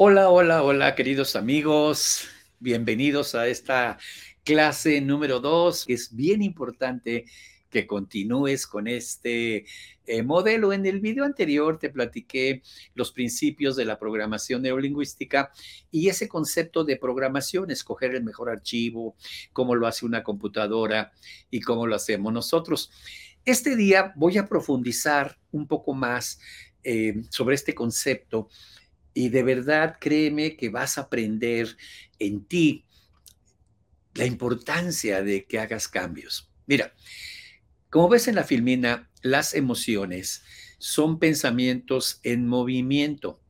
Hola, hola, hola, queridos amigos. Bienvenidos a esta clase número dos. Es bien importante que continúes con este eh, modelo. En el video anterior te platiqué los principios de la programación neurolingüística y ese concepto de programación, escoger el mejor archivo, cómo lo hace una computadora y cómo lo hacemos nosotros. Este día voy a profundizar un poco más eh, sobre este concepto y de verdad, créeme que vas a aprender en ti la importancia de que hagas cambios. Mira, como ves en la filmina, las emociones son pensamientos en movimiento.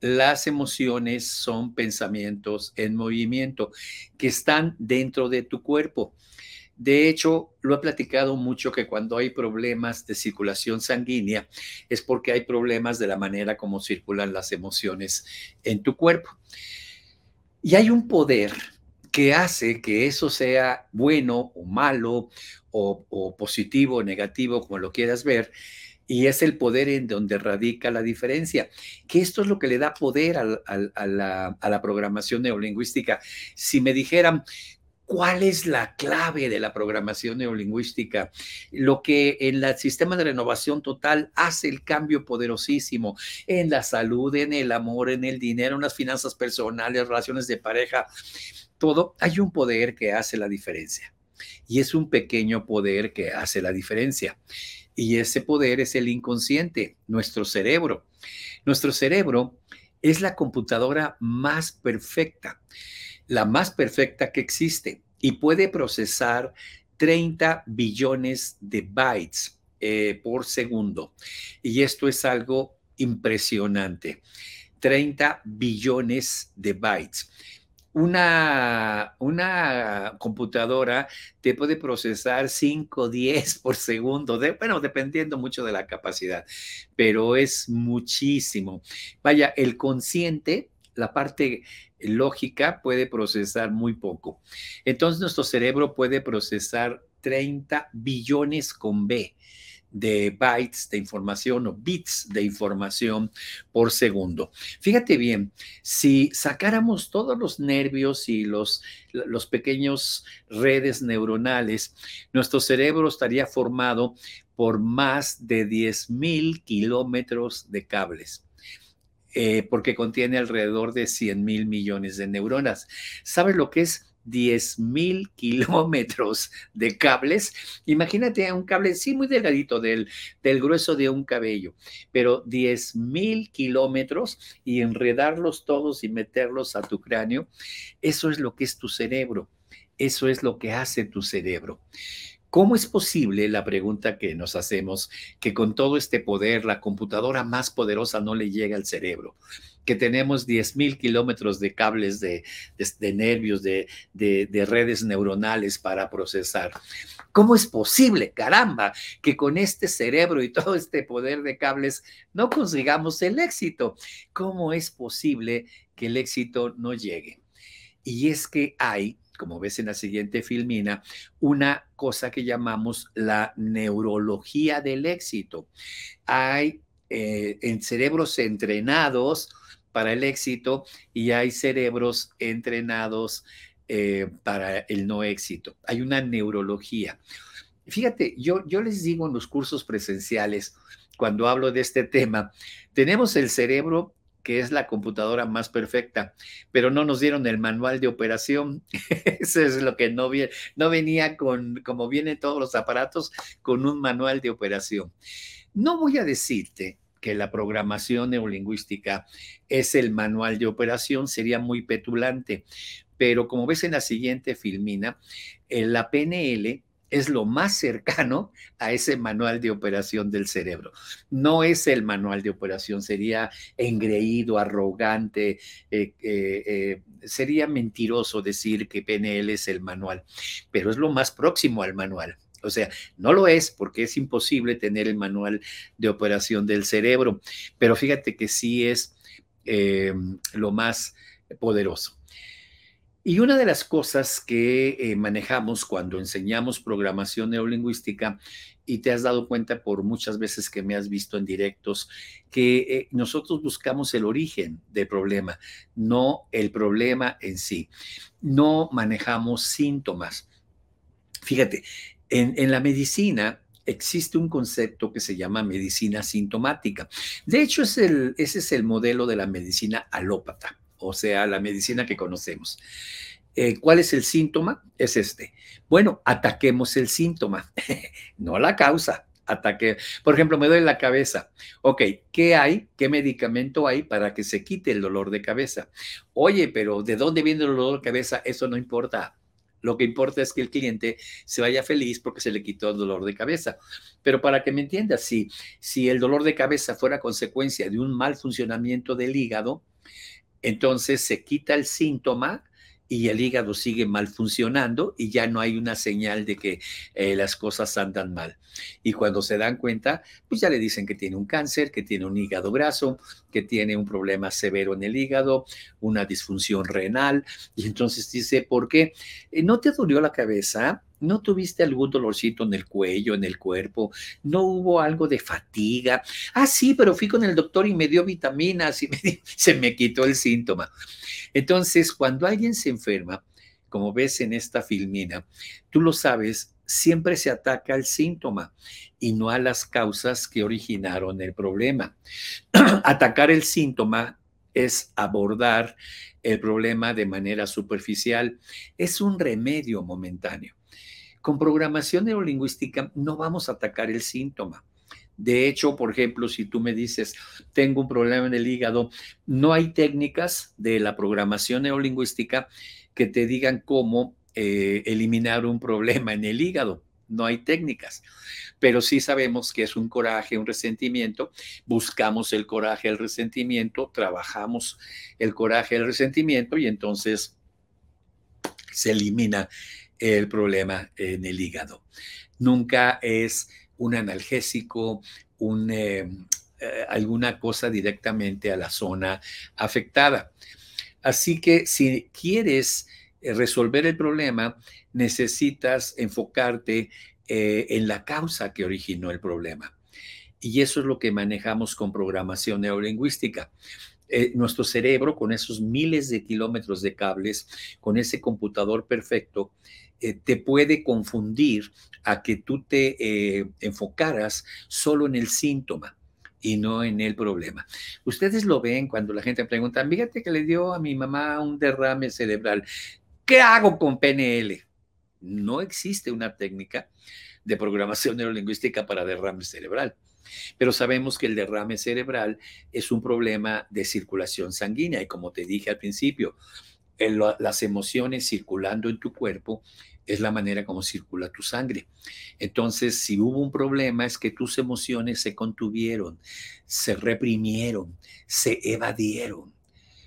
Las emociones son pensamientos en movimiento que están dentro de tu cuerpo. De hecho, lo he platicado mucho que cuando hay problemas de circulación sanguínea es porque hay problemas de la manera como circulan las emociones en tu cuerpo. Y hay un poder que hace que eso sea bueno o malo o, positivo o negativo, como lo quieras ver, y es el poder en donde radica la diferencia, que esto es lo que le da poder a, la, a, la, programación neurolingüística. Si me dijeran, ¿Cuál es la clave de la programación neurolingüística? Lo que en el sistema de renovación total hace el cambio poderosísimo en la salud, en el amor, en el dinero, en las finanzas personales, relaciones de pareja, todo. Hay un poder que hace la diferencia. Y es un pequeño poder que hace la diferencia. Y ese poder es el inconsciente, nuestro cerebro. Nuestro cerebro es la computadora más perfecta la más perfecta que existe y puede procesar 30 billones de bytes eh, por segundo. Y esto es algo impresionante. 30 billones de bytes. Una, una, computadora te puede procesar 5, 10 por segundo, bueno, dependiendo mucho de la capacidad, pero es muchísimo. Vaya, el consciente la parte lógica puede procesar muy poco. Entonces nuestro cerebro puede procesar 30 billones con B de bytes de información o bits de información por segundo. Fíjate bien, si sacáramos todos los nervios y los, los pequeños redes neuronales, nuestro cerebro estaría formado por más de 10 mil kilómetros de cables. Eh, porque contiene alrededor de 100 mil millones de neuronas. ¿Sabes lo que es 10 mil kilómetros de cables. Imagínate un cable, sí, muy delgadito, del, del grueso de un cabello, pero 10 mil kilómetros y enredarlos todos y meterlos a tu cráneo, eso es lo que es tu cerebro. Eso es lo que hace tu cerebro. ¿Cómo es posible, la pregunta que nos hacemos, que con todo este poder la computadora más poderosa no le llega al cerebro? Que tenemos 10.000 kilómetros de cables de, nervios, de, de, redes neuronales para procesar. ¿Cómo es posible, caramba, que con este cerebro y todo este poder de cables no consigamos el éxito? ¿Cómo es posible que el éxito no llegue? Y es que hay como ves en la siguiente filmina, una cosa que llamamos la neurología del éxito. Hay eh, en cerebros entrenados para el éxito y hay cerebros entrenados eh, para el no éxito. Hay una neurología. Fíjate, yo, yo les digo en los cursos presenciales, cuando hablo de este tema, tenemos el cerebro que es la computadora más perfecta, pero no nos dieron el manual de operación. Eso es lo que no, no venía con, como vienen todos los aparatos, con un manual de operación. No voy a decirte que la programación neurolingüística es el manual de operación, sería muy petulante, pero como ves en la siguiente filmina, la PNL es lo más cercano a ese manual de operación del cerebro. No es el manual de operación, sería engreído, arrogante, eh, eh, eh, sería mentiroso decir que PNL es el manual, pero es lo más próximo al manual. O sea, no lo es porque es imposible tener el manual de operación del cerebro, pero fíjate que sí es lo más poderoso. Y una de las cosas que eh, manejamos cuando enseñamos programación neurolingüística, y te has dado cuenta por muchas veces que me has visto en directos, que eh, nosotros buscamos el origen del problema, no el problema en sí. No manejamos síntomas. Fíjate, en, la medicina existe un concepto que se llama medicina sintomática. De hecho, ese es el modelo de la medicina alópata o sea, la medicina que conocemos. Eh, ¿Cuál es el síntoma? Es este. Bueno, ataquemos el síntoma, no la causa. Ataque. Por ejemplo, me duele la cabeza. Ok, ¿qué hay? ¿Qué medicamento hay para que se quite el dolor de cabeza? Oye, pero ¿de dónde viene el dolor de cabeza? Eso no importa. Lo que importa es que el cliente se vaya feliz porque se le quitó el dolor de cabeza. Pero para que me entiendas, si, si el dolor de cabeza fuera consecuencia de un mal funcionamiento del hígado, entonces se quita el síntoma y el hígado sigue mal funcionando y ya no hay una señal de que eh, las cosas andan mal. Y cuando se dan cuenta, pues ya le dicen que tiene un cáncer, que tiene un hígado graso, que tiene un problema severo en el hígado, una disfunción renal. Y entonces dice, ¿por qué? Eh, ¿No te dolió la cabeza? ¿No tuviste algún dolorcito en el cuello, en el cuerpo? ¿No hubo algo de fatiga? Ah, sí, pero fui con el doctor y me dio vitaminas y se me quitó el síntoma. Entonces, cuando alguien se enferma, como ves en esta filmina, tú lo sabes, siempre se ataca al síntoma y no a las causas que originaron el problema. Atacar el síntoma es abordar el problema de manera superficial, es un remedio momentáneo. Con programación neurolingüística no vamos a atacar el síntoma. De hecho, por ejemplo, si tú me dices, tengo un problema en el hígado, no hay técnicas de la programación neurolingüística que te digan cómo eh, eliminar un problema en el hígado. No hay técnicas, pero sí sabemos que es un coraje, un resentimiento. Buscamos el coraje, el resentimiento, trabajamos el coraje, el resentimiento y entonces se elimina el problema en el hígado. Nunca es un analgésico, eh, eh, alguna cosa directamente a la zona afectada. Así que si quieres eh, resolver el problema, necesitas enfocarte en la causa que originó el problema. Y eso es lo que manejamos con programación neurolingüística. nuestro cerebro, con esos miles de kilómetros de cables, con ese computador perfecto, eh, te puede confundir a que tú te eh, enfocaras solo en el síntoma y no en el problema. Ustedes lo ven cuando la gente pregunta, fíjate que le dio a mi mamá un derrame cerebral. ¿Qué hago con PNL? No existe una técnica de programación neurolingüística para derrame cerebral. Pero sabemos que el derrame cerebral es un problema de circulación sanguínea y como te dije al principio, las emociones circulando en tu cuerpo es la manera como circula tu sangre. Entonces, si hubo un problema es que tus emociones se contuvieron, se reprimieron, se evadieron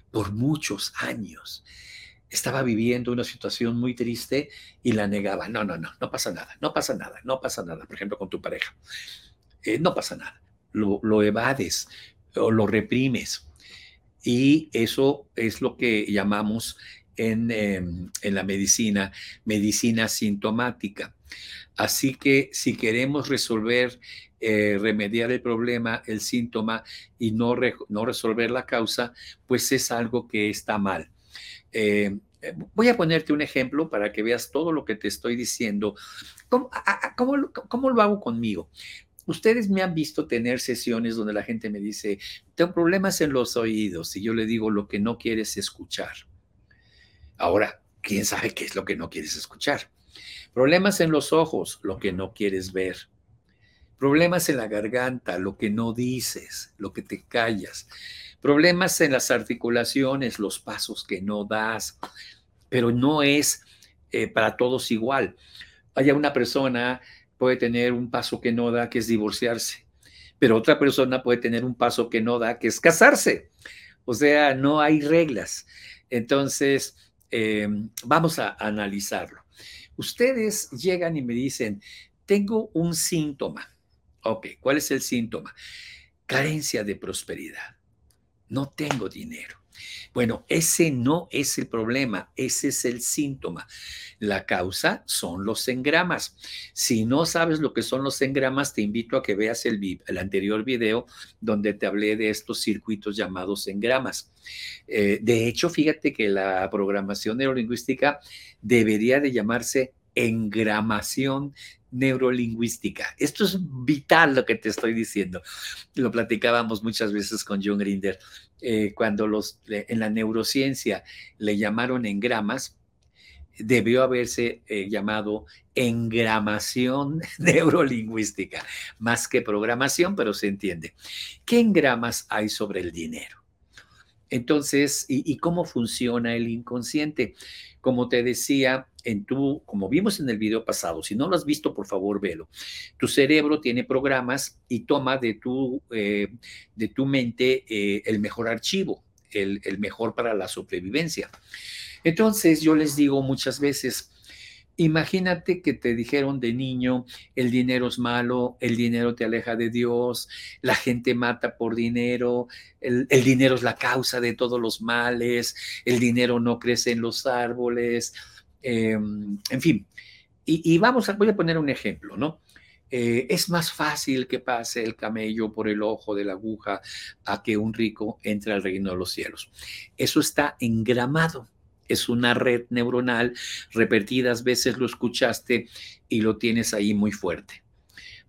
por muchos años. Estaba viviendo una situación muy triste y la negaba. No, no, no, no pasa nada, no pasa nada, no pasa nada. Por ejemplo, con tu pareja. Eh, no pasa nada. Lo, lo evades o lo reprimes. Y eso es lo que llamamos en, em, en, la medicina, medicina sintomática. Así que si queremos resolver, eh, remediar el problema, el síntoma y no, no resolver la causa, pues es algo que está mal. Eh, voy a ponerte un ejemplo para que veas todo lo que te estoy diciendo. ¿Cómo, cómo, cómo lo hago conmigo? Ustedes me han visto tener sesiones donde la gente me dice, tengo problemas en los oídos y yo le digo lo que no quieres escuchar. Ahora, ¿quién sabe qué es lo que no quieres escuchar? Problemas en los ojos, lo que no quieres ver. Problemas en la garganta, lo que no dices, lo que te callas. Problemas en las articulaciones, los pasos que no das. Pero no es eh, para todos igual. Hay una persona puede tener un paso que no da, que es divorciarse, pero otra persona puede tener un paso que no da, que es casarse. O sea, no hay reglas. Entonces, eh, vamos a analizarlo. Ustedes llegan y me dicen, tengo un síntoma. Ok, ¿cuál es el síntoma? Carencia de prosperidad. No tengo dinero. Bueno, ese no es el problema, ese es el síntoma. La causa son los engramas. Si no sabes lo que son los engramas, te invito a que veas el, anterior video donde te hablé de estos circuitos llamados engramas. Eh, de hecho, fíjate que la programación neurolingüística debería de llamarse engramación neurolingüística. Esto es vital lo que te estoy diciendo. Lo platicábamos muchas veces con John Grinder. Eh, cuando los, en la neurociencia le llamaron engramas, debió haberse eh, llamado engramación neurolingüística, más que programación, pero se entiende. ¿Qué engramas hay sobre el dinero? Entonces, ¿y, cómo funciona el inconsciente? Como te decía, en tu, como vimos en el video pasado, si no lo has visto, por favor, velo. Tu cerebro tiene programas y toma de tu, eh, de tu mente eh, el mejor archivo, el, el mejor para la sobrevivencia. Entonces, yo les digo muchas veces, Imagínate que te dijeron de niño, el dinero es malo, el dinero te aleja de Dios, la gente mata por dinero, el, dinero es la causa de todos los males, el dinero no crece en los árboles, em, en fin. Y, vamos a, voy a poner un ejemplo, ¿no? Eh, es más fácil que pase el camello por el ojo de la aguja a que un rico entre al reino de los cielos. Eso está engramado es una red neuronal, repetidas veces lo escuchaste y lo tienes ahí muy fuerte.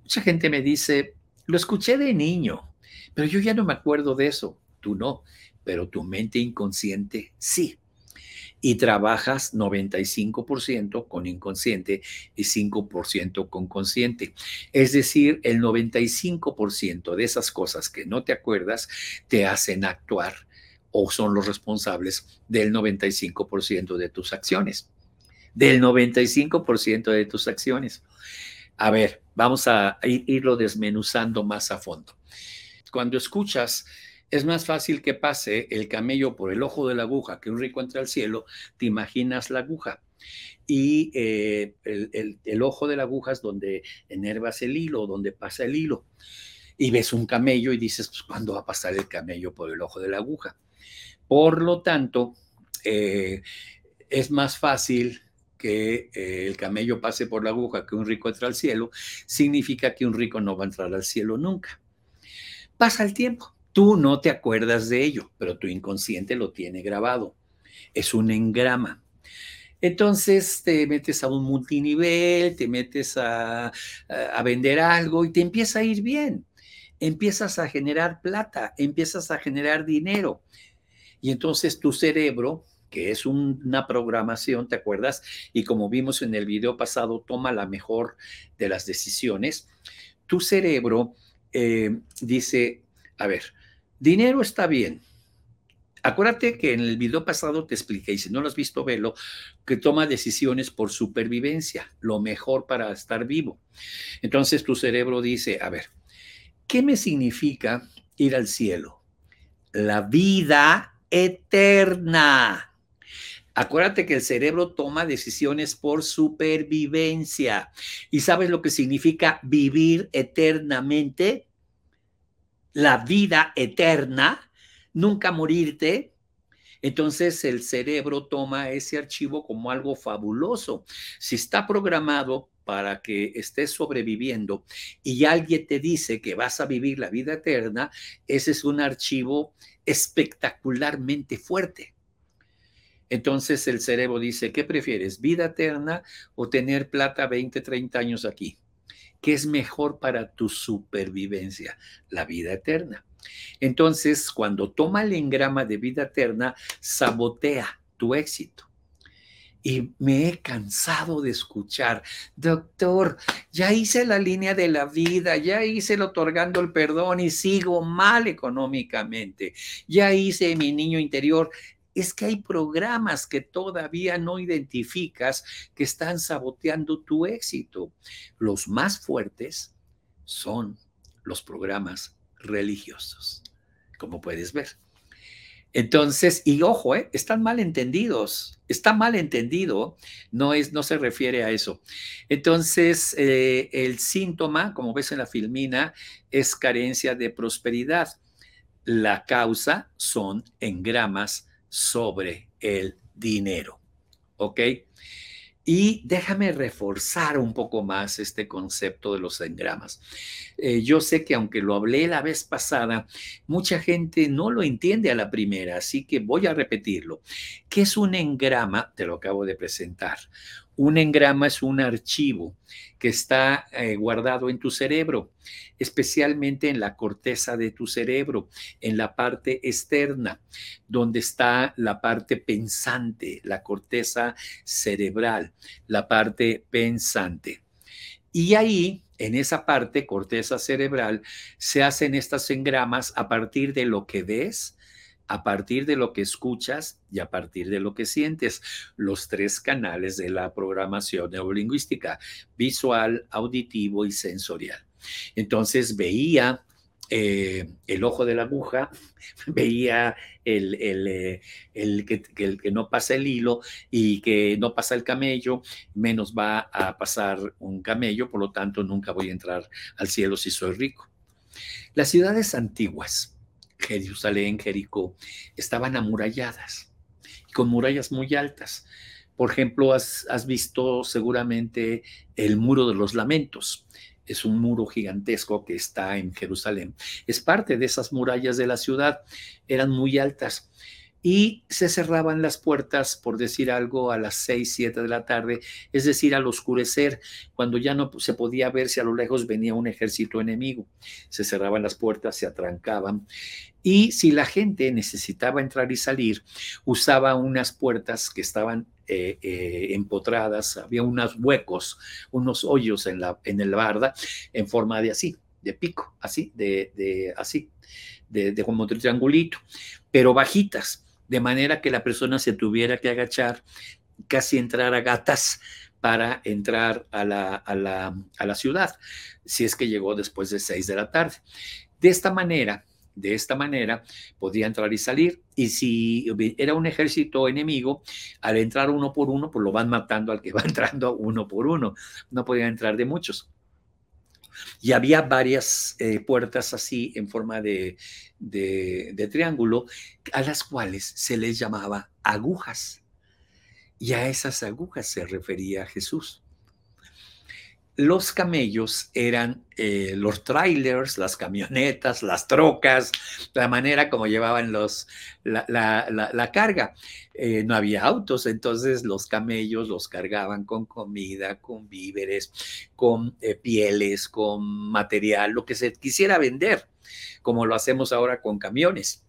Mucha gente me dice, lo escuché de niño, pero yo ya no me acuerdo de eso. Tú no, pero tu mente inconsciente sí. Y trabajas 95% con inconsciente y 5% con consciente. Es decir, el 95% de esas cosas que no te acuerdas te hacen actuar o son los responsables del 95% de tus acciones. Del 95% de tus acciones. A ver, vamos a irlo desmenuzando más a fondo. Cuando escuchas, es más fácil que pase el camello por el ojo de la aguja que un rico entra al cielo, te imaginas la aguja. Y eh, el, el ojo de la aguja es donde enervas el hilo, donde pasa el hilo. Y ves un camello y dices, pues, ¿cuándo va a pasar el camello por el ojo de la aguja? Por lo tanto, eh, es más fácil que eh, el camello pase por la aguja que un rico entre al cielo, significa que un rico no va a entrar al cielo nunca. Pasa el tiempo, tú no te acuerdas de ello, pero tu inconsciente lo tiene grabado. Es un engrama. Entonces te metes a un multinivel, te metes a, a, vender algo y te empieza a ir bien. Empiezas a generar plata, empiezas a generar dinero. Y entonces tu cerebro, que es una programación, ¿te acuerdas? Y como vimos en el video pasado, toma la mejor de las decisiones. Tu cerebro eh, dice, a ver, dinero está bien, Acuérdate que en el video pasado te expliqué, y si no lo has visto, velo, que toma decisiones por supervivencia, lo mejor para estar vivo. Entonces tu cerebro dice, a ver, ¿qué me significa ir al cielo? La vida eterna. Acuérdate que el cerebro toma decisiones por supervivencia. ¿Y sabes lo que significa vivir eternamente? La vida eterna, nunca morirte. Entonces el cerebro toma ese archivo como algo fabuloso. Si está programado para que estés sobreviviendo y alguien te dice que vas a vivir la vida eterna, ese es un archivo espectacularmente fuerte. Entonces el cerebro dice, ¿qué prefieres? ¿Vida eterna o tener plata 20, 30 años aquí? ¿Qué es mejor para tu supervivencia? La vida eterna. Entonces, cuando toma el engrama de vida eterna, sabotea tu éxito. Y me he cansado de escuchar, doctor, ya hice la línea de la vida, ya hice el otorgando el perdón y sigo mal económicamente, ya hice mi niño interior. Es que hay programas que todavía no identificas que están saboteando tu éxito. Los más fuertes son los programas religiosos, como puedes ver. Entonces, y ojo, ¿eh? están mal entendidos, está mal entendido, no, es, no se refiere a eso. Entonces, eh, el síntoma, como ves en la filmina, es carencia de prosperidad. la causa son engramas sobre el dinero. ¿Ok? Y déjame reforzar un poco más este concepto de los engramas. Eh, yo sé que aunque lo hablé la vez pasada, mucha gente no lo entiende a la primera, así que voy a repetirlo. ¿Qué es un engrama? Te lo acabo de presentar. Un engrama es un archivo que está eh, guardado en tu cerebro, especialmente en la corteza de tu cerebro, en la parte externa, donde está la parte pensante, la corteza cerebral, la parte pensante. Y ahí, en esa parte, corteza cerebral, se hacen estas engramas a partir de lo que ves, a partir de lo que escuchas y a partir de lo que sientes. Los tres canales de la programación neurolingüística, visual, auditivo y sensorial. Entonces veía eh, el ojo de la aguja, veía el, eh, que, el, que, no pasa el hilo y que no pasa el camello, menos va a pasar un camello, por lo tanto nunca voy a entrar al cielo si soy rico. Las ciudades antiguas, Jerusalén, Jericó, estaban amuralladas, con murallas muy altas. Por ejemplo, has, visto seguramente el muro de los lamentos. Es un muro gigantesco que está en Jerusalén. Es parte de esas murallas de la ciudad. Eran muy altas y se cerraban las puertas, por decir algo, a las seis, siete de la tarde, es decir, al oscurecer, cuando ya no se podía ver si a lo lejos venía un ejército enemigo. Se cerraban las puertas, se atrancaban. Y si la gente necesitaba entrar y salir, usaba unas puertas que estaban eh, eh, empotradas, había unos huecos, unos hoyos en la, en el barda, en forma de así, de pico, así, de, de así, de, de como de triangulito, pero bajitas de manera que la persona se tuviera que agachar, casi entrar a gatas para entrar a la, a la, a la ciudad, si es que llegó después de seis de la tarde. De esta manera, de esta manera podía entrar y salir. Y si era un ejército enemigo, al entrar uno por uno, pues lo van matando al que va entrando uno por uno. No podía entrar de muchos. Y había varias eh, puertas así en forma de, de, triángulo, a las cuales se les llamaba agujas. Y a esas agujas se refería Jesús los camellos eran eh, los trailers, las camionetas, las trocas, la manera como llevaban los, la, carga. Eh, no había autos, entonces los camellos los cargaban con comida, con víveres, con eh, pieles, con material, lo que se quisiera vender, como lo hacemos ahora con camiones.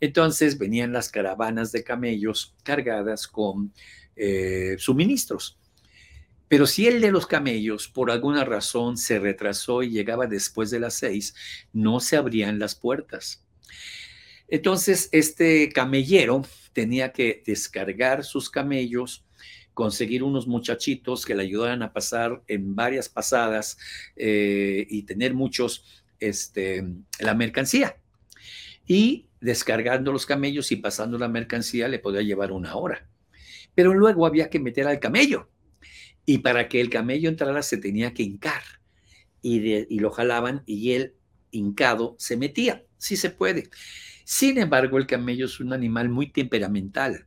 Entonces venían las caravanas de camellos cargadas con suministros pero si el de los camellos por alguna razón se retrasó y llegaba después de las seis, no se abrían las puertas. Entonces, este camellero tenía que descargar sus camellos, conseguir unos muchachitos que le ayudaran a pasar en varias pasadas eh, y tener muchos este, la mercancía. Y descargando los camellos y pasando la mercancía le podía llevar una hora. Pero luego había que meter al camello y para que el camello entrara se tenía que hincar y, lo jalaban y él hincado se metía. Sí se puede. Sin embargo, el camello es un animal muy temperamental.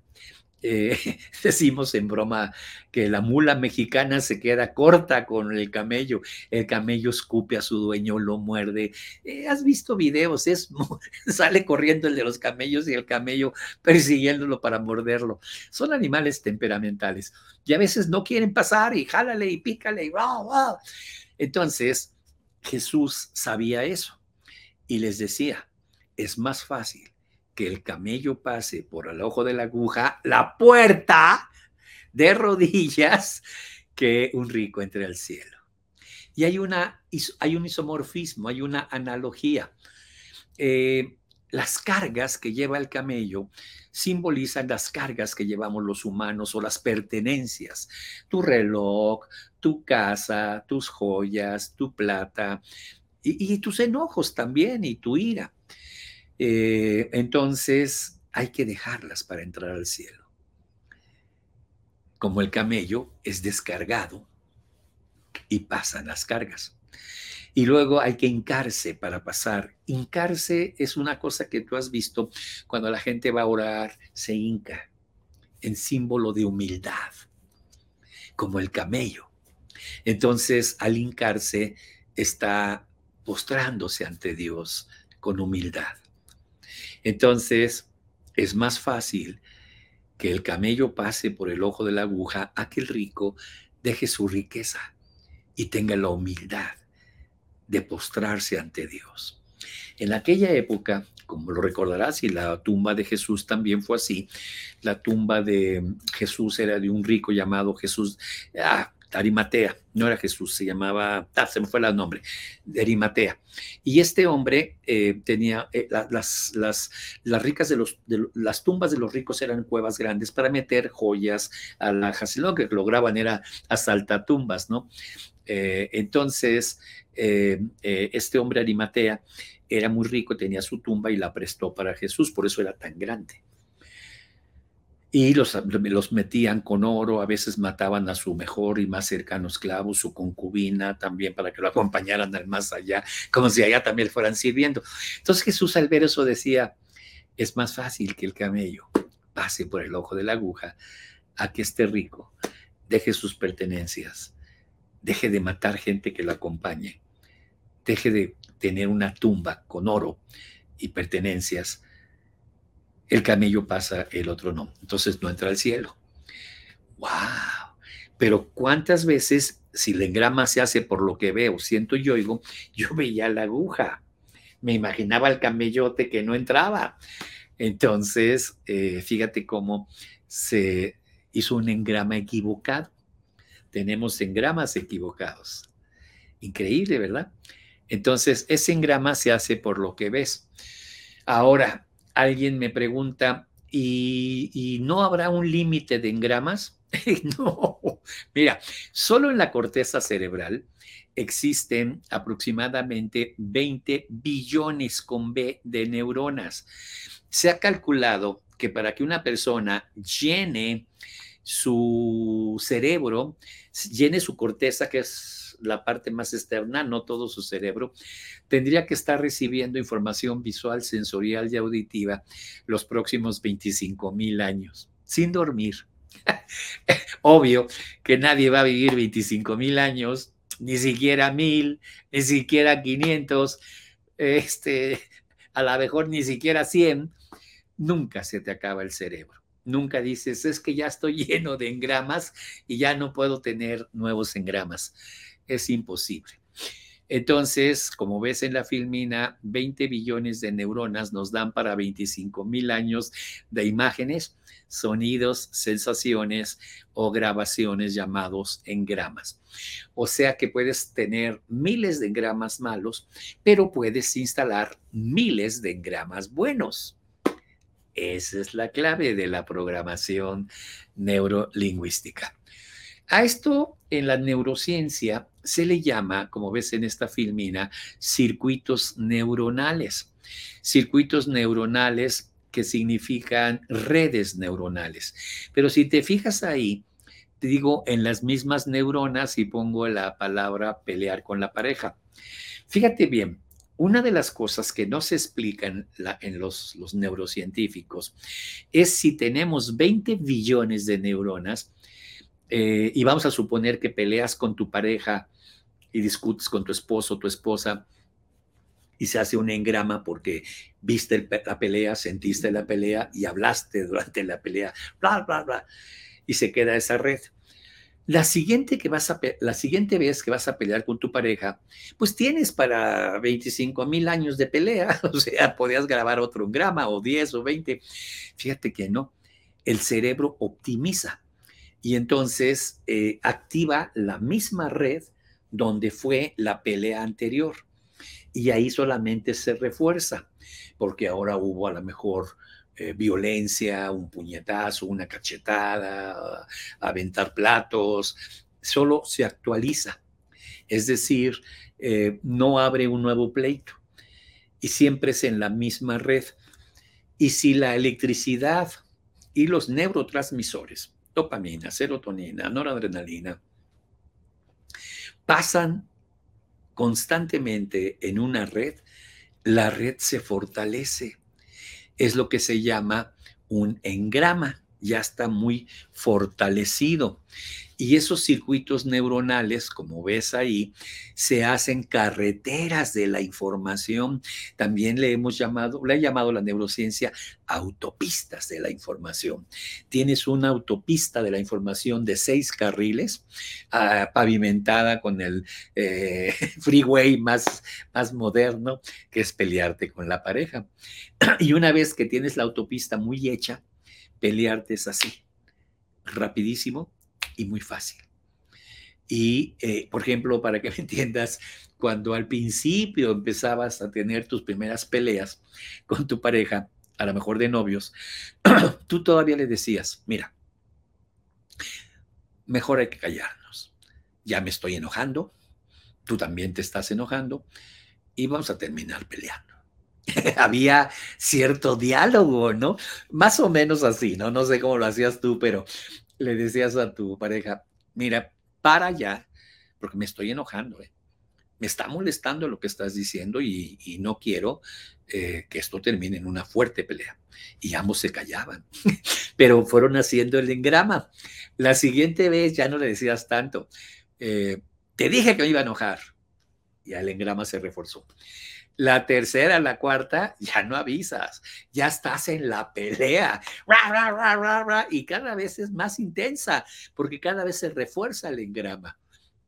Eh, decimos en broma que la mula mexicana se queda corta con el camello, el camello escupe a su dueño, lo muerde. Eh, ¿Has visto videos? Es, sale corriendo el de los camellos y el camello persiguiéndolo para morderlo. Son animales temperamentales y a veces no quieren pasar y jálale y pícale y Entonces, Jesús sabía eso y les decía, es más fácil que el camello pase por el ojo de la aguja, la puerta de rodillas, que un rico entre al cielo. Y hay, una, hay un isomorfismo, hay una analogía. Eh, las cargas que lleva el camello simbolizan las cargas que llevamos los humanos o las pertenencias. Tu reloj, tu casa, tus joyas, tu plata y tus enojos también y tu ira. Eh, entonces hay que dejarlas para entrar al cielo. Como el camello es descargado y pasan las cargas. Y luego hay que hincarse para pasar. Hincarse es una cosa que tú has visto cuando la gente va a orar, se hinca en símbolo de humildad, como el camello. Entonces, al hincarse, está postrándose ante Dios con humildad. Entonces, es más fácil que el camello pase por el ojo de la aguja a que el rico deje su riqueza y tenga la humildad de postrarse ante Dios. En aquella época, como lo recordarás, y la tumba de Jesús también fue así, la tumba de Jesús era de un rico llamado Jesús, ah, Arimatea, no era Jesús, se llamaba, ah, se me fue el nombre, Arimatea. Y este hombre eh, tenía, eh, las, las, las, ricas de los, las tumbas de los ricos eran cuevas grandes para meter joyas, alhajas, y lo que lograban era tumbas, ¿no? Eh, entonces, este hombre Arimatea era muy rico, tenía su tumba y la prestó para Jesús, por eso era tan grande y los, los, metían con oro, a veces mataban a su mejor y más cercano esclavo, su concubina también para que lo acompañaran al más allá, como si allá también fueran sirviendo. Entonces Jesús al ver eso decía, es más fácil que el camello pase por el ojo de la aguja a que esté rico, deje sus pertenencias, deje de matar gente que lo acompañe, deje de tener una tumba con oro y pertenencias el camello pasa, el otro no. Entonces no entra al cielo. ¡Wow! Pero cuántas veces, si la engrama se hace por lo que veo, siento y oigo, yo veía la aguja. Me imaginaba el camellote que no entraba. Entonces, eh, fíjate cómo se hizo un engrama equivocado. Tenemos engramas equivocados. Increíble, ¿verdad? Entonces, ese engrama se hace por lo que ves. Ahora, alguien me pregunta, ¿y, no habrá un límite de engramas? no, mira, solo en la corteza cerebral existen aproximadamente 20 billones con B de neuronas. Se ha calculado que para que una persona llene su cerebro, llene su corteza, que es la parte más externa, no todo su cerebro, tendría que estar recibiendo información visual, sensorial y auditiva los próximos 25 mil años, sin dormir. Obvio que nadie va a vivir 25 mil años, ni siquiera mil, ni siquiera 500, este, a lo mejor ni siquiera 100. Nunca se te acaba el cerebro. Nunca dices, es que ya estoy lleno de engramas y ya no puedo tener nuevos engramas es imposible. Entonces, como ves en la filmina, 20 billones de neuronas nos dan para 25 mil años de imágenes, sonidos, sensaciones o grabaciones llamados engramas. O sea que puedes tener miles de engramas malos, pero puedes instalar miles de engramas buenos. Esa es la clave de la programación neurolingüística. A esto en la neurociencia se le llama, como ves en esta filmina, circuitos neuronales. Circuitos neuronales que significan redes neuronales. Pero si te fijas ahí, te digo en las mismas neuronas y pongo la palabra pelear con la pareja. Fíjate bien, una de las cosas que no se explican en los, neurocientíficos es si tenemos 20 billones de neuronas, eh, y vamos a suponer que peleas con tu pareja y discutes con tu esposo tu esposa y se hace un engrama porque viste la pelea, sentiste la pelea y hablaste durante la pelea, bla, bla, bla, y se queda esa red. La siguiente, que vas a, la siguiente vez que vas a pelear con tu pareja, pues tienes para 25 mil años de pelea, o sea, podías grabar otro engrama o 10 o 20. Fíjate que no, el cerebro optimiza y entonces eh, activa la misma red donde fue la pelea anterior. Y ahí solamente se refuerza, porque ahora hubo a lo mejor eh, violencia, un puñetazo, una cachetada, aventar platos, solo se actualiza. Es decir, eh, no abre un nuevo pleito y siempre es en la misma red. Y si la electricidad y los neurotransmisores dopamina, serotonina, noradrenalina, pasan constantemente en una red, la red se fortalece. Es lo que se llama un engrama, ya está muy fortalecido. Y esos circuitos neuronales, como ves ahí, se hacen carreteras de la información. También le hemos llamado, le ha llamado la neurociencia autopistas de la información. Tienes una autopista de la información de seis carriles, ah, pavimentada con el eh, freeway más, más moderno, que es pelearte con la pareja. Y una vez que tienes la autopista muy hecha, pelearte es así, rapidísimo y muy fácil. Y, eh, por ejemplo, para que me entiendas, cuando al principio empezabas a tener tus primeras peleas con tu pareja, a lo mejor de novios, tú todavía le decías, mira, mejor hay que callarnos. Ya me estoy enojando, tú también te estás enojando y vamos a terminar peleando. Había cierto diálogo, ¿no? Más o menos así, ¿no? No sé cómo lo hacías tú, pero le decías a tu pareja, mira, para ya, porque me estoy enojando, ¿eh? me está molestando lo que estás diciendo y, no quiero eh, que esto termine en una fuerte pelea. Y ambos se callaban, pero fueron haciendo el engrama. La siguiente vez ya no le decías tanto, eh, te dije que me iba a enojar. Y el engrama se reforzó. La tercera, la cuarta, ya no avisas, ya estás en la pelea. y cada vez es más intensa porque cada vez se refuerza el engrama.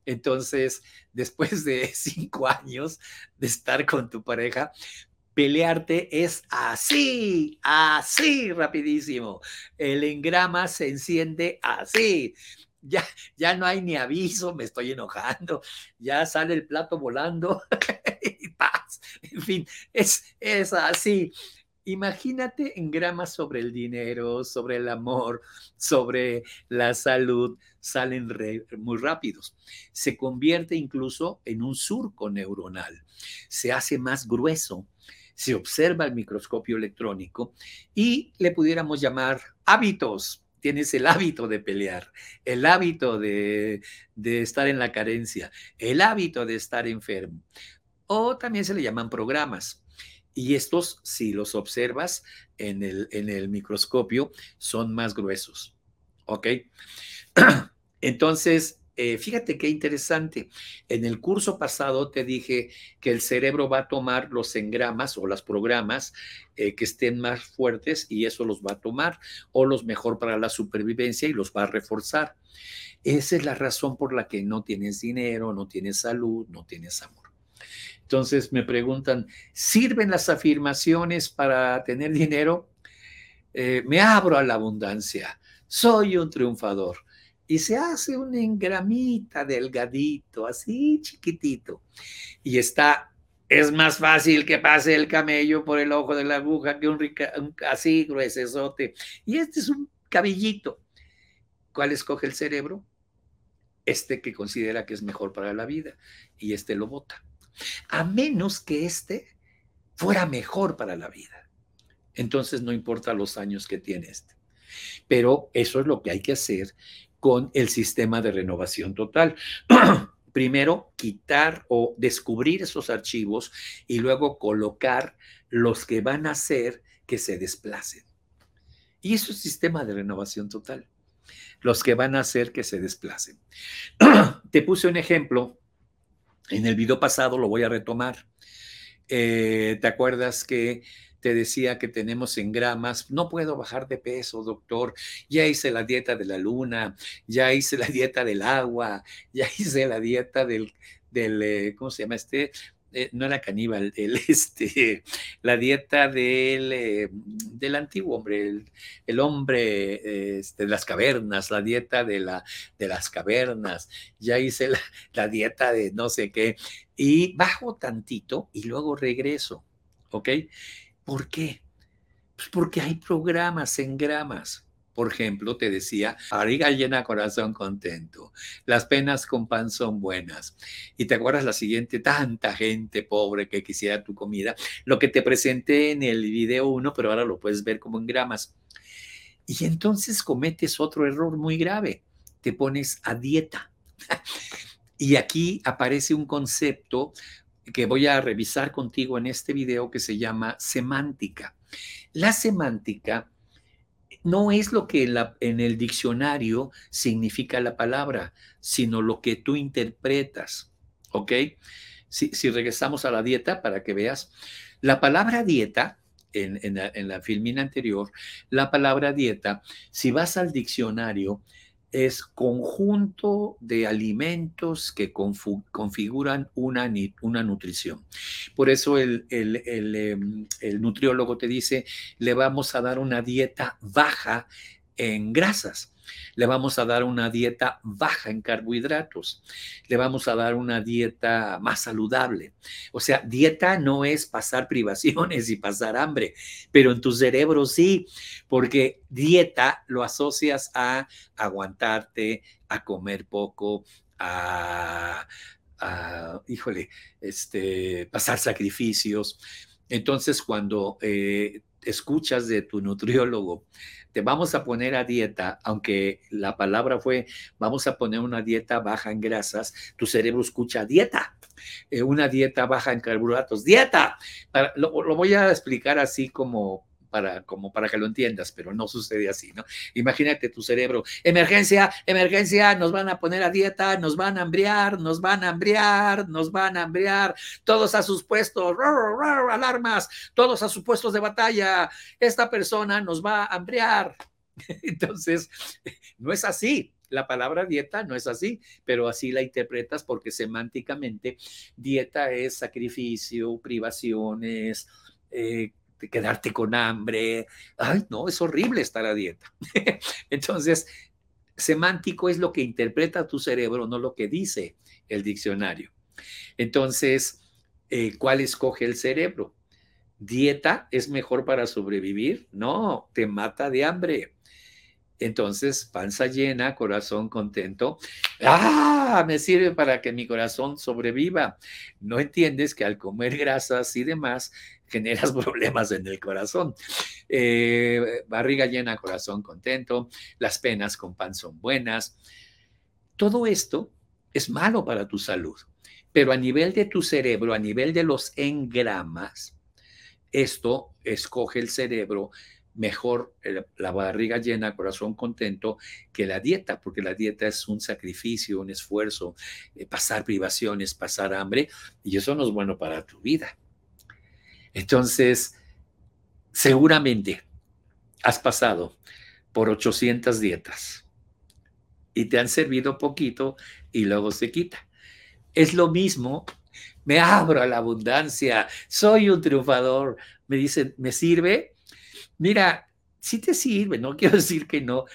Entonces, después de cinco años de estar con tu pareja, pelearte es así, así rapidísimo. El engrama se enciende así ya, ya no hay ni aviso, me estoy enojando, ya sale el plato volando. En fin, es, es así. Imagínate en gramas sobre el dinero, sobre el amor, sobre la salud, salen muy rápidos. Se convierte incluso en un surco neuronal, se hace más grueso, se observa el microscopio electrónico y le pudiéramos llamar hábitos, tienes el hábito de pelear, el hábito de, estar en la carencia, el hábito de estar enfermo. O también se le llaman programas. Y estos, si los observas en el, en el microscopio, son más gruesos. ¿Ok? Entonces, eh, fíjate qué interesante. En el curso pasado te dije que el cerebro va a tomar los engramas o los programas eh, que estén más fuertes y eso los va a tomar o los mejor para la supervivencia y los va a reforzar. Esa es la razón por la que no tienes dinero, no tienes salud, no tienes amor. Entonces me preguntan, ¿sirven las afirmaciones para tener dinero? Eh, me abro a la abundancia, soy un triunfador y se hace un engramita delgadito, así chiquitito. Y está, es más fácil que pase el camello por el ojo de la aguja que un, así gruesote. Y este es un cabellito. ¿Cuál escoge el cerebro? Este que considera que es mejor para la vida y este lo vota. A menos que este fuera mejor para la vida. Entonces no importa los años que tiene este. Pero eso es lo que hay que hacer con el sistema de renovación total. Primero, quitar o descubrir esos archivos y luego colocar los que van a hacer que se desplacen. Y eso es sistema de renovación total. Los que van a hacer que se desplacen. Te puse un ejemplo. En el video pasado lo voy a retomar. Eh, ¿Te acuerdas que te decía que tenemos en gramas, no puedo bajar de peso, doctor, ya hice la dieta de la luna, ya hice la dieta del agua, ya hice la dieta del, del eh, ¿cómo se llama este? Eh, no era caníbal, el, este, la dieta del, eh, del antiguo hombre, el, hombre este, de las cavernas, la dieta de, la, de las cavernas, ya hice la, la dieta de no sé qué, y bajo tantito y luego regreso, ¿ok? ¿Por qué? Pues porque hay programas en gramas. Por ejemplo, te decía, ariga llena, corazón contento. Las penas con pan son buenas. Y te acuerdas la siguiente, tanta gente pobre que quisiera tu comida. Lo que te presenté en el video 1, pero ahora lo puedes ver como en gramas. Y entonces cometes otro error muy grave. Te pones a dieta. Y aquí aparece un concepto que voy a revisar contigo en este video que se llama semántica. La semántica no es lo que en, el diccionario significa la palabra, sino lo que tú interpretas. ¿Ok? Si, regresamos a la dieta para que veas, la palabra dieta, en, en la filmina anterior, la palabra dieta, si vas al diccionario, es conjunto de alimentos que configuran una, una, nutrición. Por eso el, em, el, nutriólogo te dice, le vamos a dar una dieta baja en grasas le vamos a dar una dieta baja en carbohidratos, le vamos a dar una dieta más saludable. O sea, dieta no es pasar privaciones y pasar hambre, pero en tu cerebro sí, porque dieta lo asocias a aguantarte, a comer poco, a, híjole, este, pasar sacrificios. Entonces, cuando eh, escuchas de tu nutriólogo te vamos a poner a dieta, aunque la palabra fue, vamos a poner una dieta baja en grasas, tu cerebro escucha dieta, eh, una dieta baja en carbohidratos, dieta. lo, lo voy a explicar así como para, como para que lo entiendas, pero no sucede así, ¿no? Imagínate tu cerebro, emergencia, emergencia, nos van a poner a dieta, nos van a hambriar, nos van a hambriar, nos van a hambriar, todos a sus puestos, alarmas, todos a sus puestos de batalla, esta persona nos va a hambriar. Entonces, no es así. La palabra dieta no es así, pero así la interpretas porque semánticamente dieta es sacrificio, privaciones, eh, quedarte con hambre. Ay, no, es horrible estar a dieta. Entonces, semántico es lo que interpreta tu cerebro, no lo que dice el diccionario. Entonces, eh, ¿cuál escoge el cerebro? ¿Dieta es mejor para sobrevivir? No, te mata de hambre. Entonces, panza llena, corazón contento. ¡Ah! Me sirve para que mi corazón sobreviva. No entiendes que al comer grasas y demás generas problemas en el corazón. Eh, barriga llena, corazón contento. Las penas con pan son buenas. Todo esto es malo para tu salud. Pero a nivel de tu cerebro, a nivel de los engramas, esto escoge el cerebro mejor la barriga llena, corazón contento, que la dieta, porque la dieta es un sacrificio, un esfuerzo, eh, pasar privaciones, pasar hambre, y eso no es bueno para tu vida. Entonces, seguramente has pasado por 800 dietas y te han servido poquito y luego se quita. Es lo mismo, me abro a la abundancia, soy un triunfador, me dicen, ¿me sirve? Mira, sí te sirve, no quiero decir que no,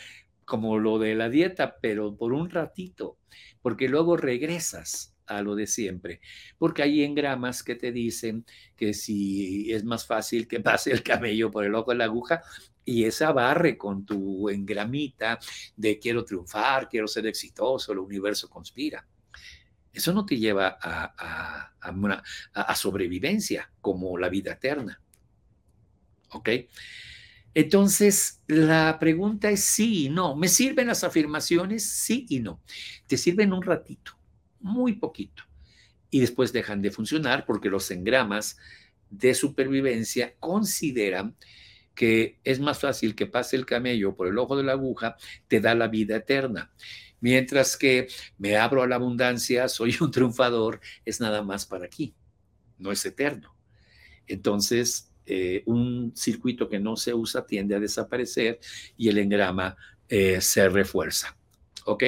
como lo de la dieta, pero por un ratito, porque luego regresas a lo de siempre, porque hay engramas que te dicen que si es más fácil que pase el camello por el ojo de la aguja y esa barre con tu engramita de quiero triunfar, quiero ser exitoso, el universo conspira. Eso no te lleva a, a sobrevivencia como la vida eterna. ¿Ok? Entonces, la pregunta es sí y no. ¿Me sirven las afirmaciones? Sí y no. Te sirven un ratito, muy poquito, y después dejan de funcionar porque los engramas de supervivencia consideran que es más fácil que pase el camello por el ojo de la aguja, te da la vida eterna. Mientras que me abro a la abundancia, soy un triunfador, es nada más para aquí, no es eterno. Entonces, eh, un circuito que no se usa tiende a desaparecer y el engrama eh, se refuerza. ¿Ok?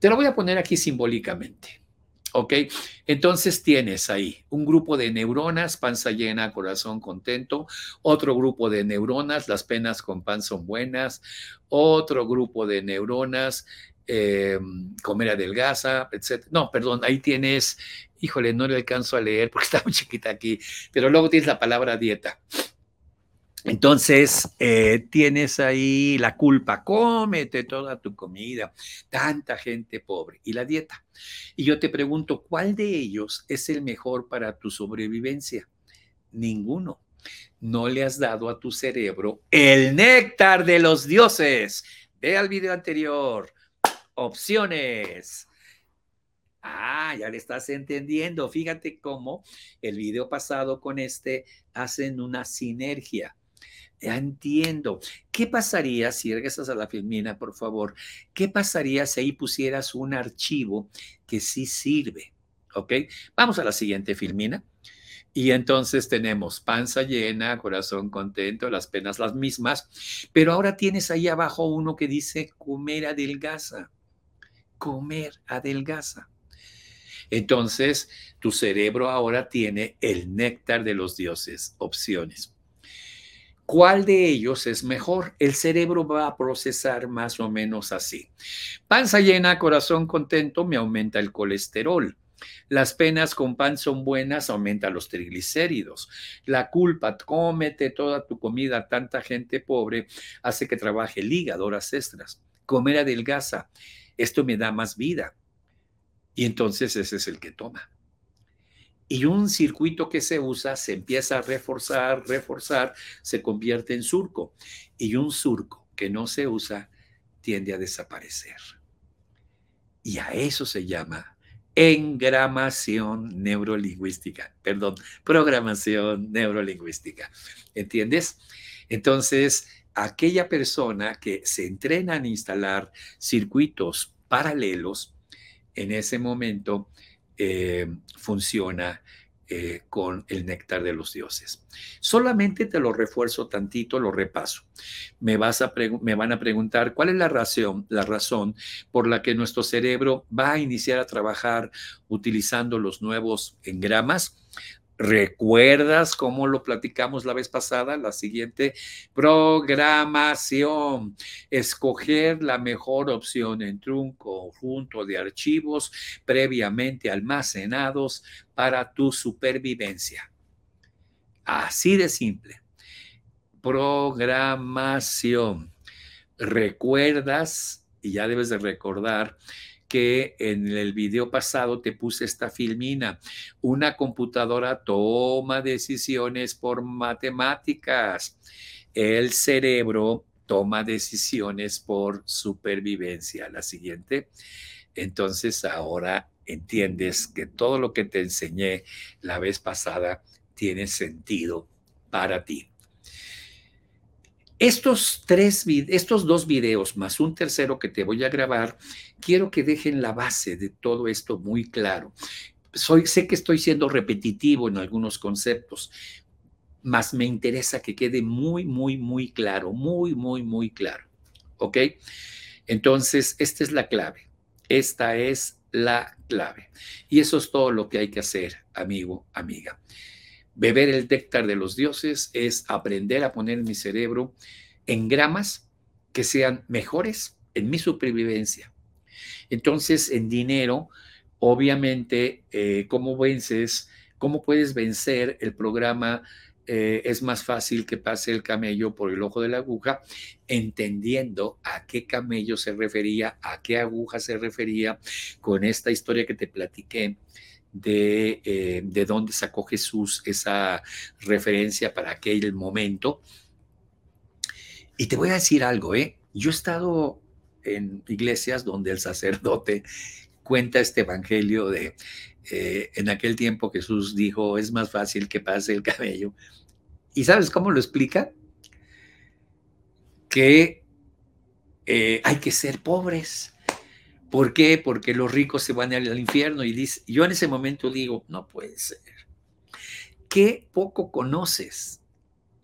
Te lo voy a poner aquí simbólicamente. ¿Ok? Entonces tienes ahí un grupo de neuronas, panza llena, corazón contento, otro grupo de neuronas, las penas con pan son buenas, otro grupo de neuronas, eh, comer adelgaza, etc. No, perdón, ahí tienes híjole, no le alcanzo a leer porque está muy chiquita aquí, pero luego tienes la palabra dieta. Entonces, eh, tienes ahí la culpa, cómete toda tu comida, tanta gente pobre, y la dieta. Y yo te pregunto, ¿cuál de ellos es el mejor para tu sobrevivencia? Ninguno. No le has dado a tu cerebro el néctar de los dioses. Ve al video anterior. Opciones Ah, ya le estás entendiendo. Fíjate cómo el video pasado con este hacen una sinergia. Entiendo. ¿Qué pasaría si regresas a la filmina, por favor? ¿Qué pasaría si ahí pusieras un archivo que sí sirve? ¿Ok? Vamos a la siguiente filmina. Y entonces tenemos panza llena, corazón contento, las penas las mismas, pero ahora tienes ahí abajo uno que dice comer adelgaza, comer adelgaza. Entonces, tu cerebro ahora tiene el néctar de los dioses, opciones. ¿Cuál de ellos es mejor? El cerebro va a procesar más o menos así. Panza llena, corazón contento, me aumenta el colesterol. Las penas con pan son buenas, aumenta los triglicéridos. La culpa, cómete toda tu comida, tanta gente pobre, hace que trabaje el horas extras. Comer adelgaza, esto me da más vida. Y entonces ese es el que toma y un circuito que se usa se empieza a reforzar, reforzar, se convierte en surco y un surco que no se usa tiende a desaparecer. Y a eso se llama engramación neurolingüística, perdón, programación neurolingüística. ¿Entiendes? Entonces, aquella persona que se entrena en instalar circuitos paralelos, en ese momento eh, funciona eh, con el néctar de los dioses. Solamente te lo refuerzo tantito, lo repaso. Me, vas a me van a preguntar cuál es la razón, la razón por la que nuestro cerebro va a iniciar a trabajar utilizando los nuevos engramas. ¿Recuerdas cómo lo platicamos la vez pasada? La siguiente, programación. Escoger la mejor opción entre un conjunto de archivos previamente almacenados para tu supervivencia. Así de simple. Programación. ¿Recuerdas? Y ya debes de recordar que en el video pasado te puse esta filmina. Una computadora toma decisiones por matemáticas. El cerebro toma decisiones por supervivencia. La siguiente. Entonces ahora entiendes que todo lo que te enseñé la vez pasada tiene sentido para ti. Estos, tres, estos dos videos más un tercero que te voy a grabar, quiero que dejen la base de todo esto muy claro. Soy, sé que estoy siendo repetitivo en algunos conceptos, mas me interesa que quede muy, muy, muy claro, muy, muy, muy claro. ¿Ok? Entonces, esta es la clave. Esta es la clave. Y eso es todo lo que hay que hacer, amigo, amiga. Beber el néctar de los dioses es aprender a poner mi cerebro en gramas que sean mejores en mi supervivencia. Entonces, en dinero, obviamente, eh, ¿cómo vences? ¿Cómo puedes vencer el programa? Eh, es más fácil que pase el camello por el ojo de la aguja, entendiendo a qué camello se refería, a qué aguja se refería con esta historia que te platiqué de, eh, de dónde sacó Jesús esa referencia para aquel momento. Y te voy a decir algo, ¿eh? Yo he estado en iglesias donde el sacerdote cuenta este evangelio de eh, en aquel tiempo Jesús dijo, es más fácil que pase el cabello. ¿Y sabes cómo lo explica? Que eh, hay que ser pobres. ¿Por qué? Porque los ricos se van al infierno y dice, yo en ese momento digo, no puede ser. Qué poco conoces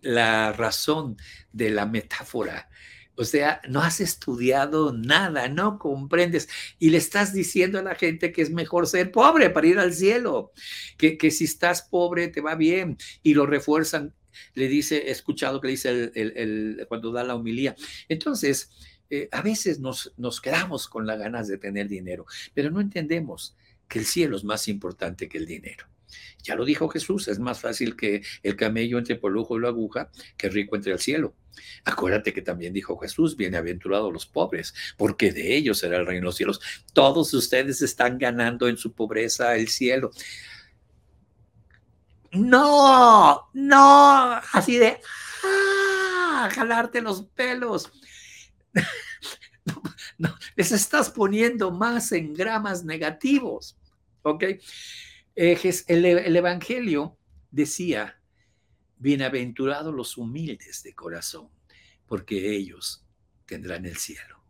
la razón de la metáfora. O sea, no has estudiado nada, no comprendes y le estás diciendo a la gente que es mejor ser pobre para ir al cielo, que, que si estás pobre te va bien y lo refuerzan. Le dice, escuchado que dice el, cuando da la humilía. Entonces, eh, a veces nos, nos quedamos con las ganas de tener dinero, pero no entendemos que el cielo es más importante que el dinero. Ya lo dijo Jesús, es más fácil que el camello entre por y la aguja que rico entre el cielo. Acuérdate que también dijo Jesús, bienaventurados los pobres, porque de ellos será el reino de los cielos. Todos ustedes están ganando en su pobreza el cielo. No, no, así de, ah, jalarte los pelos. No, les estás poniendo más en gramas negativos. ¿Ok? Eh, el, el Evangelio decía, bienaventurados los humildes de corazón, porque ellos tendrán el cielo,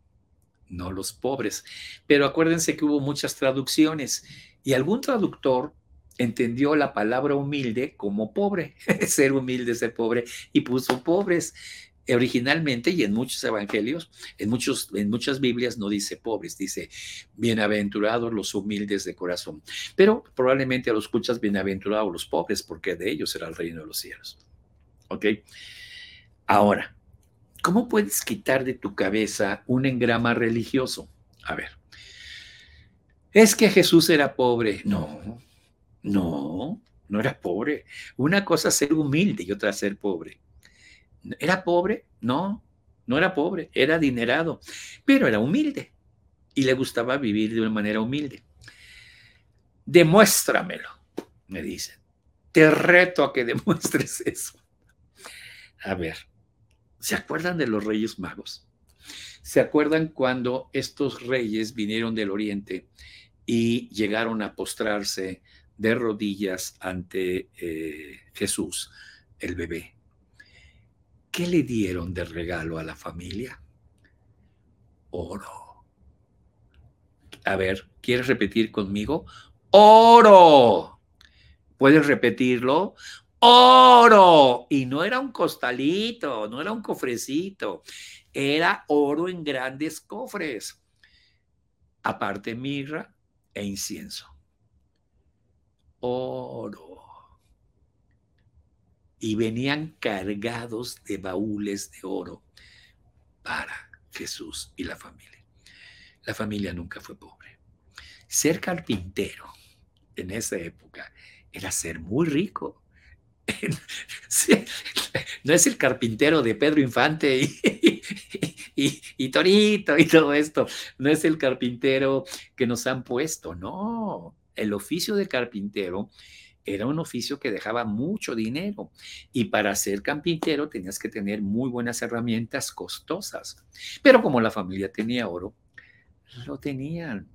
no los pobres. Pero acuérdense que hubo muchas traducciones y algún traductor entendió la palabra humilde como pobre, ser humilde, ser pobre, y puso pobres. Originalmente y en muchos evangelios, en, muchos, en muchas Biblias no dice pobres, dice bienaventurados los humildes de corazón. Pero probablemente lo escuchas bienaventurados los pobres, porque de ellos será el reino de los cielos. ¿Ok? Ahora, ¿cómo puedes quitar de tu cabeza un engrama religioso? A ver, es que Jesús era pobre. No, no, no era pobre. Una cosa ser humilde y otra ser pobre. ¿Era pobre? No, no era pobre, era adinerado, pero era humilde y le gustaba vivir de una manera humilde. Demuéstramelo, me dicen. Te reto a que demuestres eso. A ver, ¿se acuerdan de los reyes magos? ¿Se acuerdan cuando estos reyes vinieron del oriente y llegaron a postrarse de rodillas ante eh, Jesús, el bebé. ¿Qué le dieron de regalo a la familia? Oro. A ver, ¿quieres repetir conmigo? Oro. ¿Puedes repetirlo? Oro. Y no era un costalito, no era un cofrecito, era oro en grandes cofres. Aparte mirra e incienso oro. Y venían cargados de baúles de oro para Jesús y la familia. La familia nunca fue pobre. Ser carpintero en esa época era ser muy rico. no es el carpintero de Pedro Infante y, Torito y todo esto. No es el carpintero que nos han puesto, no el oficio de carpintero era un oficio que dejaba mucho dinero y para ser carpintero tenías que tener muy buenas herramientas costosas. Pero como la familia tenía oro, lo tenían.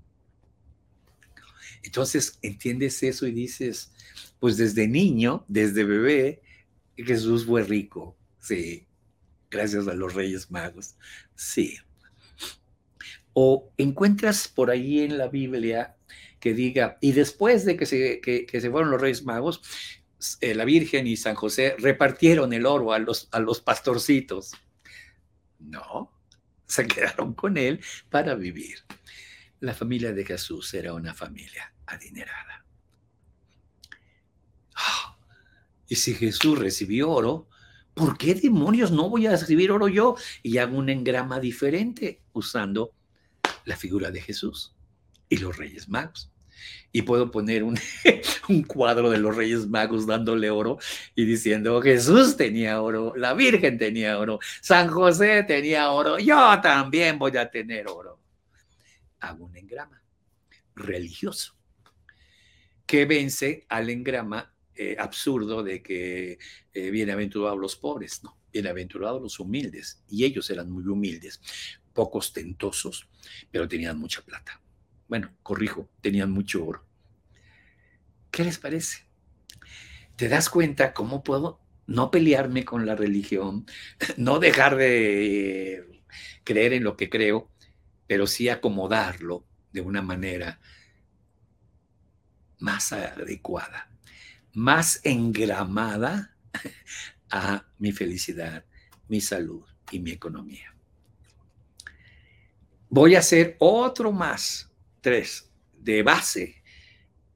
Entonces entiendes eso y dices, pues desde niño, desde bebé, Jesús fue rico, sí, gracias a los Reyes Magos, sí. O encuentras por ahí en la Biblia que diga, y después de que se, se fueron los Reyes Magos, eh, la Virgen y San José repartieron el oro a los, a los pastorcitos. No, se quedaron con él para vivir. La familia de Jesús era una familia adinerada. Ah, y si Jesús recibió oro, ¿por qué demonios no voy a recibir oro yo? Y hago un engrama diferente usando la figura de Jesús y los Reyes Magos y puedo poner un, un, cuadro de los Reyes Magos dándole oro y diciendo, Jesús tenía oro, la Virgen tenía oro, San José tenía oro, yo también voy a tener oro. Hago un engrama religioso que vence al engrama eh, absurdo de que eh, bienaventurados los pobres, no, bienaventurados los humildes, y ellos eran muy humildes, poco ostentosos, pero tenían mucha plata. Bueno, corrijo, tenían mucho oro. ¿Qué les parece? ¿Te das cuenta cómo puedo no pelearme con la religión, no dejar de creer en lo que creo, pero sí acomodarlo de una manera más adecuada, más engramada a mi felicidad, mi salud y mi economía. Voy a hacer otro más tres, de base,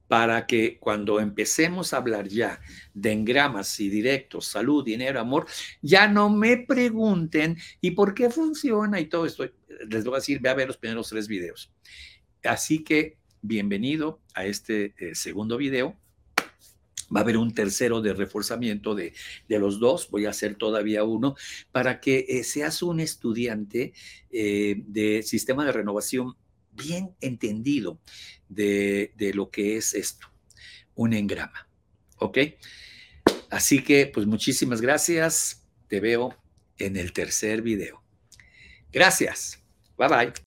para que cuando empecemos a hablar ya de engramas y directos, salud, dinero, amor, ya no me pregunten y por qué funciona y todo esto. Les voy a decir, ve a ver los primeros tres videos. Así que bienvenido a este eh, segundo video. Va a haber un tercero de reforzamiento de, los dos, voy a hacer todavía uno, para que eh, seas un estudiante eh, de sistema de renovación bien entendido de, lo que es esto, un engrama. ¿Ok? Así que, pues muchísimas gracias. Te veo en el tercer video. Gracias. Bye bye.